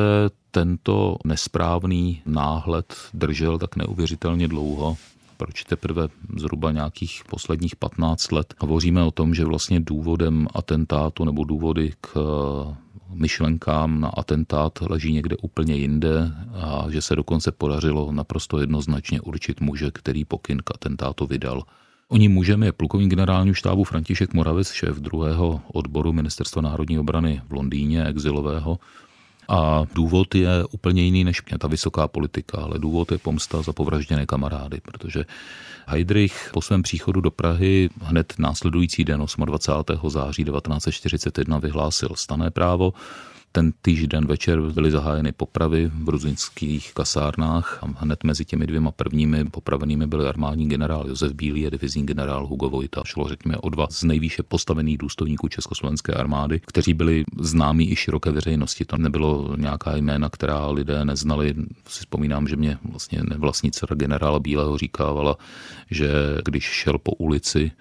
tento nesprávný náhled držel tak neuvěřitelně dlouho proč teprve zhruba nějakých posledních 15 let hovoříme o tom, že vlastně důvodem atentátu nebo důvody k eh, myšlenkám na atentát leží někde úplně jinde a že se dokonce podařilo naprosto jednoznačně určit muže, který pokyn k atentátu vydal. Oni můžeme je plukovní generálního štábu František Moravec, šéf druhého odboru Ministerstva národní obrany v Londýně, exilového, a důvod je úplně jiný než mě, ta vysoká politika, ale důvod je pomsta za povražděné kamarády, protože Heidrich po svém příchodu do Prahy hned následující den 28. září 1941 vyhlásil stané právo, ten týžden večer byly zahájeny popravy v ruzinských kasárnách a hned mezi těmi dvěma prvními popravenými byli armádní generál Josef Bílý a divizní generál Hugo Vojta. Šlo řekněme o dva z nejvýše postavených důstojníků Československé armády, kteří byli známí i široké veřejnosti. To nebylo nějaká jména, která lidé neznali. Si vzpomínám, že mě vlastně nevlastnice generála Bílého říkávala, že když šel po ulici,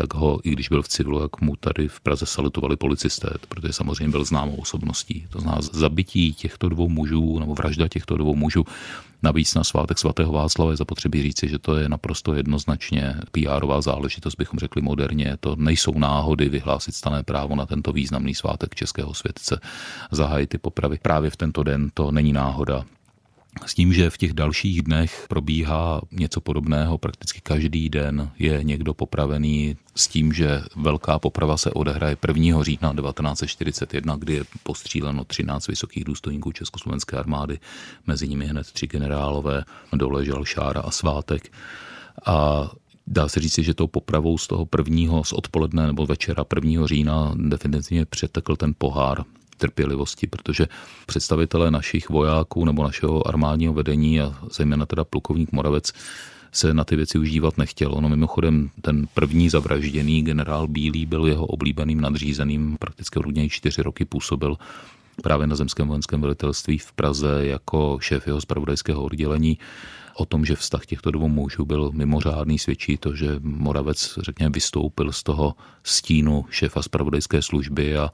tak ho, i když byl v civilu, jak mu tady v Praze salutovali policisté, protože samozřejmě byl známou osobností. To znamená zabití těchto dvou mužů, nebo vražda těchto dvou mužů, Navíc na svátek svatého Václava je zapotřebí říci, že to je naprosto jednoznačně pr záležitost, bychom řekli moderně. To nejsou náhody vyhlásit stané právo na tento významný svátek českého světce, zahájit ty popravy. Právě v tento den to není náhoda. S tím, že v těch dalších dnech probíhá něco podobného, prakticky každý den je někdo popravený s tím, že velká poprava se odehraje 1. října 1941, kdy je postříleno 13 vysokých důstojníků Československé armády, mezi nimi hned tři generálové, dole Žalšára a Svátek. A Dá se říci, že tou popravou z toho prvního, z odpoledne nebo večera 1. října definitivně přetekl ten pohár trpělivosti, protože představitelé našich vojáků nebo našeho armádního vedení a zejména teda plukovník Moravec se na ty věci už dívat. No mimochodem ten první zavražděný generál Bílý byl jeho oblíbeným nadřízeným, prakticky rudně čtyři roky působil právě na zemském vojenském velitelství v Praze jako šéf jeho spravodajského oddělení. O tom, že vztah těchto dvou mužů byl mimořádný, svědčí to, že Moravec, řekněme, vystoupil z toho stínu šéfa spravodajské služby a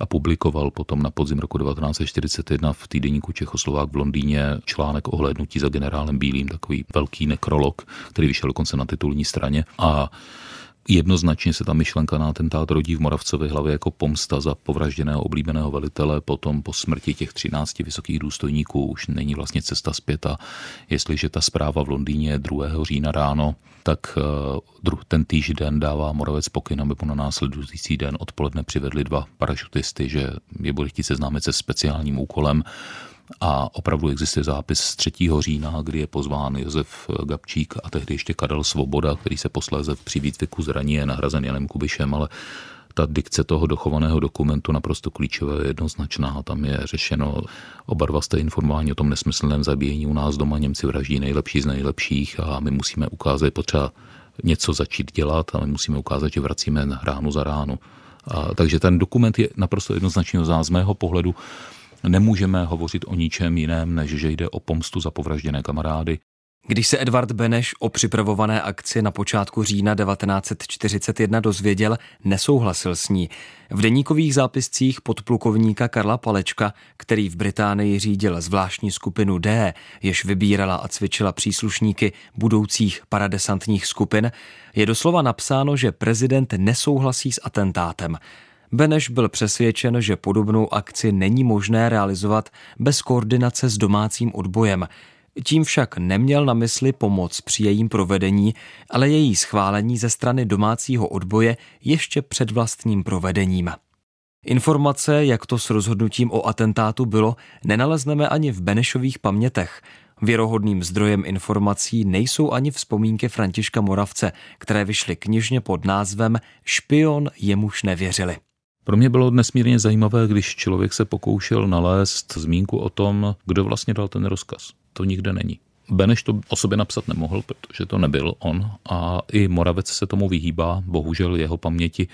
a publikoval potom na podzim roku 1941 v týdeníku Čechoslovák v Londýně článek o hlédnutí za generálem Bílým, takový velký nekrolog, který vyšel dokonce na titulní straně. A Jednoznačně se ta myšlenka na atentát rodí v Moravcově hlavě jako pomsta za povražděného oblíbeného velitele, potom po smrti těch 13 vysokých důstojníků už není vlastně cesta zpět a jestliže ta zpráva v Londýně 2. října ráno, tak eh, ten týž den dává Moravec pokyn, aby mu na následující den odpoledne přivedli dva parašutisty, že je bude chtít seznámit se speciálním úkolem a opravdu existuje zápis z 3. října, kdy je pozván Josef Gabčík a tehdy ještě Karel Svoboda, který se posléze při výtviku zraní je nahrazen Janem Kubišem, ale ta dikce toho dochovaného dokumentu naprosto klíčová je jednoznačná. Tam je řešeno, oba dva jste informováni o tom nesmyslném zabíjení u nás doma. Němci vraždí nejlepší z nejlepších a my musíme ukázat, potřeba něco začít dělat a my musíme ukázat, že vracíme ránu za ránu. A, takže ten dokument je naprosto jednoznačně z mého pohledu nemůžeme hovořit o ničem jiném, než že jde o pomstu za povražděné kamarády. Když se Edvard Beneš o připravované akci na počátku října 1941 dozvěděl, nesouhlasil s ní. V deníkových zápiscích podplukovníka Karla Palečka, který v Británii řídil zvláštní skupinu D, jež vybírala a cvičila příslušníky budoucích paradesantních skupin, je doslova napsáno, že prezident nesouhlasí s atentátem. Beneš byl přesvědčen, že podobnou akci není možné realizovat bez koordinace s domácím odbojem. Tím však neměl na mysli pomoc při jejím provedení, ale její schválení ze strany domácího odboje ještě před vlastním provedením. Informace, jak to s rozhodnutím o atentátu bylo, nenalezneme ani v Benešových pamětech. Věrohodným zdrojem informací nejsou ani vzpomínky Františka Moravce, které vyšly knižně pod názvem Špion jemuž nevěřili. Pro mě bylo nesmírně zajímavé, když člověk se pokoušel nalézt zmínku o tom, kdo vlastně dal ten rozkaz. To nikde není. Beneš to o sobě napsat nemohl, protože to nebyl on a i Moravec se tomu vyhýbá. Bohužel jeho paměti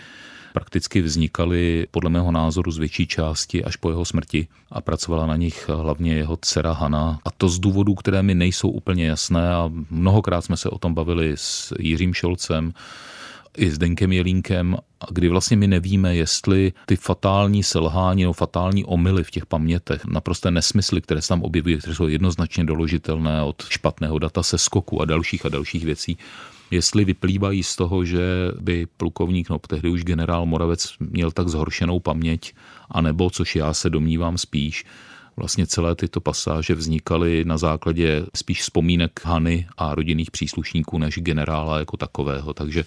prakticky vznikaly podle mého názoru z větší části až po jeho smrti a pracovala na nich hlavně jeho dcera Hana. A to z důvodů, které mi nejsou úplně jasné a mnohokrát jsme se o tom bavili s Jiřím Šolcem, i s Denkem Jelínkem, kdy vlastně my nevíme, jestli ty fatální selhání nebo fatální omily v těch pamětech, naprosté nesmysly, které se tam objevují, které jsou jednoznačně doložitelné od špatného data se skoku a dalších a dalších věcí, jestli vyplývají z toho, že by plukovník, no tehdy už generál Moravec měl tak zhoršenou paměť, anebo, což já se domnívám spíš, Vlastně celé tyto pasáže vznikaly na základě spíš vzpomínek Hany a rodinných příslušníků než generála jako takového. Takže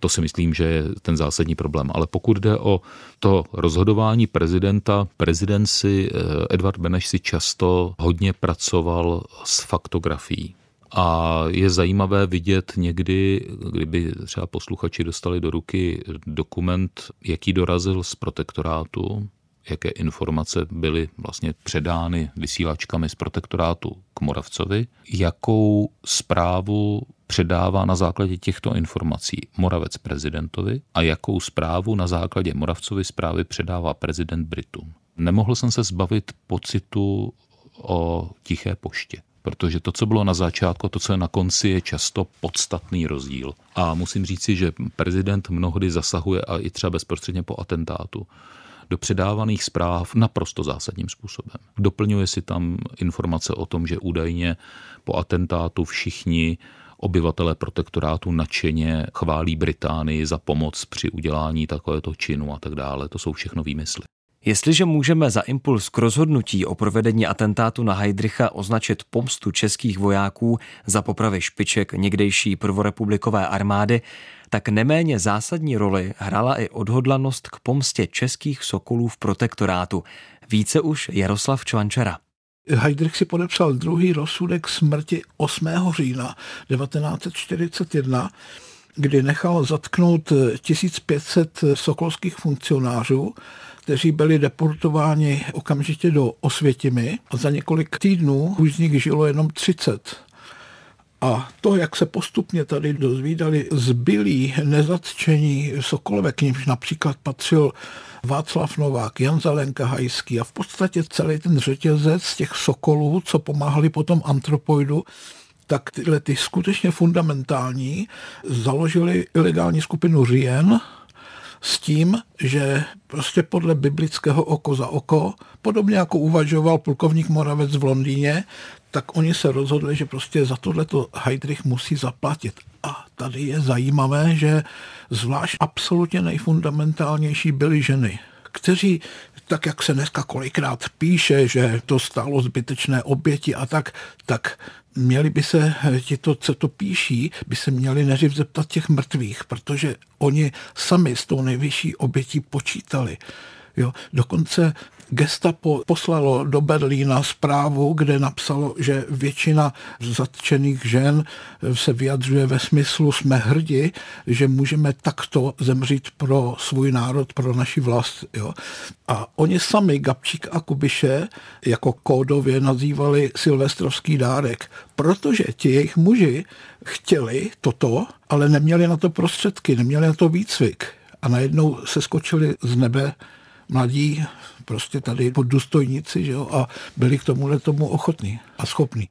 to si myslím, že je ten zásadní problém. Ale pokud jde o to rozhodování prezidenta, prezident si, eh, Edvard Beneš si často hodně pracoval s faktografií. A je zajímavé vidět někdy, kdyby třeba posluchači dostali do ruky dokument, jaký dorazil z protektorátu, jaké informace byly vlastně předány vysílačkami z protektorátu k Moravcovi, jakou zprávu předává na základě těchto informací Moravec prezidentovi a jakou zprávu na základě Moravcovy zprávy předává prezident Britům. Nemohl jsem se zbavit pocitu o tiché poště protože to, co bylo na začátku, to, co je na konci, je často podstatný rozdíl. A musím říci, že prezident mnohdy zasahuje a i třeba bezprostředně po atentátu do předávaných zpráv naprosto zásadním způsobem. Doplňuje si tam informace o tom, že údajně po atentátu všichni obyvatelé protektorátu nadšeně chválí Británii za pomoc při udělání takovéto činu a tak dále. To jsou všechno výmysly. Jestliže můžeme za impuls k rozhodnutí o provedení atentátu na Heidricha označit pomstu českých vojáků za popravy špiček někdejší prvorepublikové armády, tak neméně zásadní roli hrála i odhodlanost k pomstě českých sokolů v protektorátu. Více už Jaroslav Čvančara. Heydrich si podepsal druhý rozsudek smrti 8. října 1941, kdy nechal zatknout 1500 sokolských funkcionářů, kteří byli deportováni okamžitě do Osvětimi a za několik týdnů už z nich žilo jenom 30. A to, jak se postupně tady dozvídali zbylí nezatčení Sokolové, k nímž například patřil Václav Novák, Jan Zalenka Hajský a v podstatě celý ten řetězec těch Sokolů, co pomáhali potom antropoidu, tak tyhle ty skutečně fundamentální založili ilegální skupinu Rien, s tím, že prostě podle biblického oko za oko, podobně jako uvažoval plukovník Moravec v Londýně, tak oni se rozhodli, že prostě za tohleto Heidrich musí zaplatit. A tady je zajímavé, že zvlášť absolutně nejfundamentálnější byly ženy, kteří tak jak se dneska kolikrát píše, že to stálo zbytečné oběti a tak, tak měli by se ti to, co to píší, by se měli neřiv zeptat těch mrtvých, protože oni sami s tou nejvyšší obětí počítali. Jo, dokonce Gestapo poslalo do Berlína zprávu, kde napsalo, že většina zatčených žen se vyjadřuje ve smyslu jsme hrdi, že můžeme takto zemřít pro svůj národ, pro naši vlast. Jo. A oni sami, Gabčík a Kubiše, jako kódově nazývali silvestrovský dárek, protože ti jejich muži chtěli toto, ale neměli na to prostředky, neměli na to výcvik. A najednou se skočili z nebe mladí prostě tady pod důstojnici že jo, a byli k tomuhle tomu ochotní a schopní.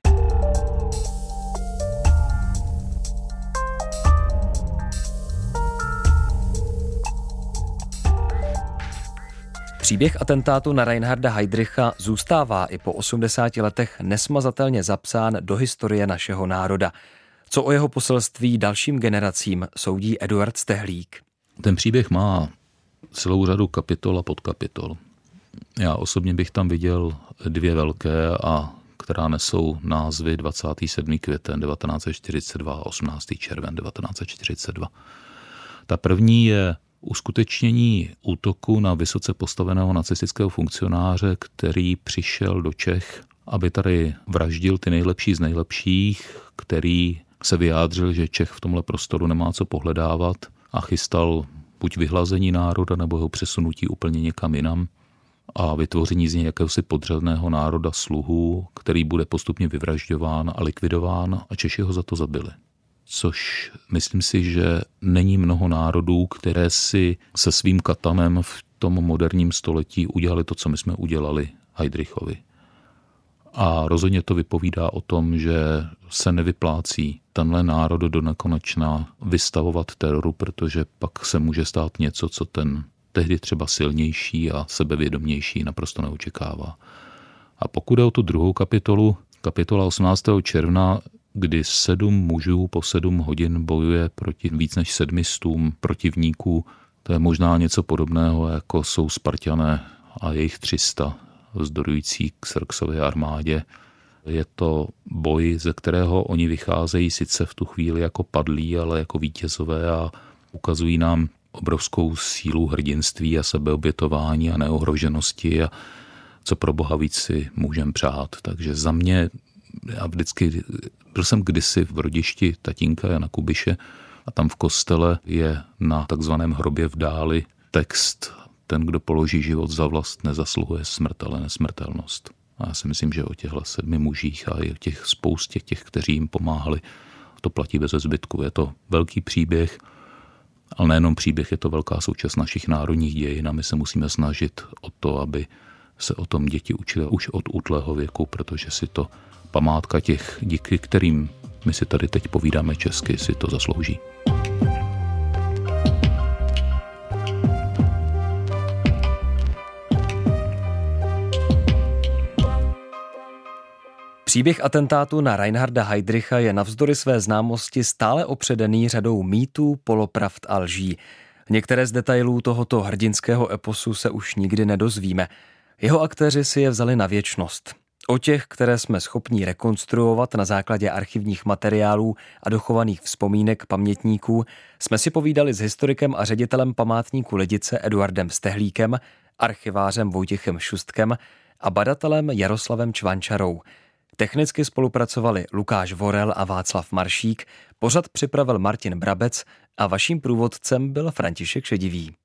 Příběh atentátu na Reinharda Heydricha zůstává i po 80 letech nesmazatelně zapsán do historie našeho národa. Co o jeho poselství dalším generacím soudí Eduard Stehlík. Ten příběh má celou řadu kapitol a podkapitol. Já osobně bych tam viděl dvě velké a která nesou názvy 27. květen 1942 a 18. červen 1942. Ta první je uskutečnění útoku na vysoce postaveného nacistického funkcionáře, který přišel do Čech, aby tady vraždil ty nejlepší z nejlepších, který se vyjádřil, že Čech v tomhle prostoru nemá co pohledávat a chystal buď vyhlazení národa nebo jeho přesunutí úplně někam jinam a vytvoření z něj jakéhosi podřadného národa sluhů, který bude postupně vyvražďován a likvidován a Češi ho za to zabili. Což myslím si, že není mnoho národů, které si se svým katanem v tom moderním století udělali to, co my jsme udělali Heidrichovi. A rozhodně to vypovídá o tom, že se nevyplácí tenhle národ do nekonečna vystavovat teroru, protože pak se může stát něco, co ten tehdy třeba silnější a sebevědomější naprosto neočekává. A pokud je o tu druhou kapitolu, kapitola 18. června, kdy sedm mužů po sedm hodin bojuje proti víc než sedmistům protivníků, to je možná něco podobného, jako jsou Spartané a jejich 300 vzdorující k Srksově armádě. Je to boj, ze kterého oni vycházejí sice v tu chvíli jako padlí, ale jako vítězové a ukazují nám obrovskou sílu hrdinství a sebeobětování a neohroženosti a co pro boha víc si můžem přát. Takže za mě, já vždycky, byl jsem kdysi v rodišti tatínka Jana Kubiše a tam v kostele je na takzvaném hrobě v dáli text ten, kdo položí život za vlast, nezasluhuje smrt, ale nesmrtelnost. A já si myslím, že o těchto sedmi mužích a i o těch spoustě těch, kteří jim pomáhali, to platí bez zbytku. Je to velký příběh, ale nejenom příběh, je to velká součást našich národních dějin a my se musíme snažit o to, aby se o tom děti učili už od útlého věku, protože si to památka těch, díky kterým my si tady teď povídáme česky, si to zaslouží. Příběh atentátu na Reinharda Heydricha je navzdory své známosti stále opředený řadou mýtů, polopravd a lží. Některé z detailů tohoto hrdinského eposu se už nikdy nedozvíme. Jeho aktéři si je vzali na věčnost. O těch, které jsme schopni rekonstruovat na základě archivních materiálů a dochovaných vzpomínek pamětníků, jsme si povídali s historikem a ředitelem památníku Lidice Eduardem Stehlíkem, archivářem Vojtěchem Šustkem a badatelem Jaroslavem Čvančarou. Technicky spolupracovali Lukáš Vorel a Václav Maršík, pořad připravil Martin Brabec a vaším průvodcem byl František Šedivý.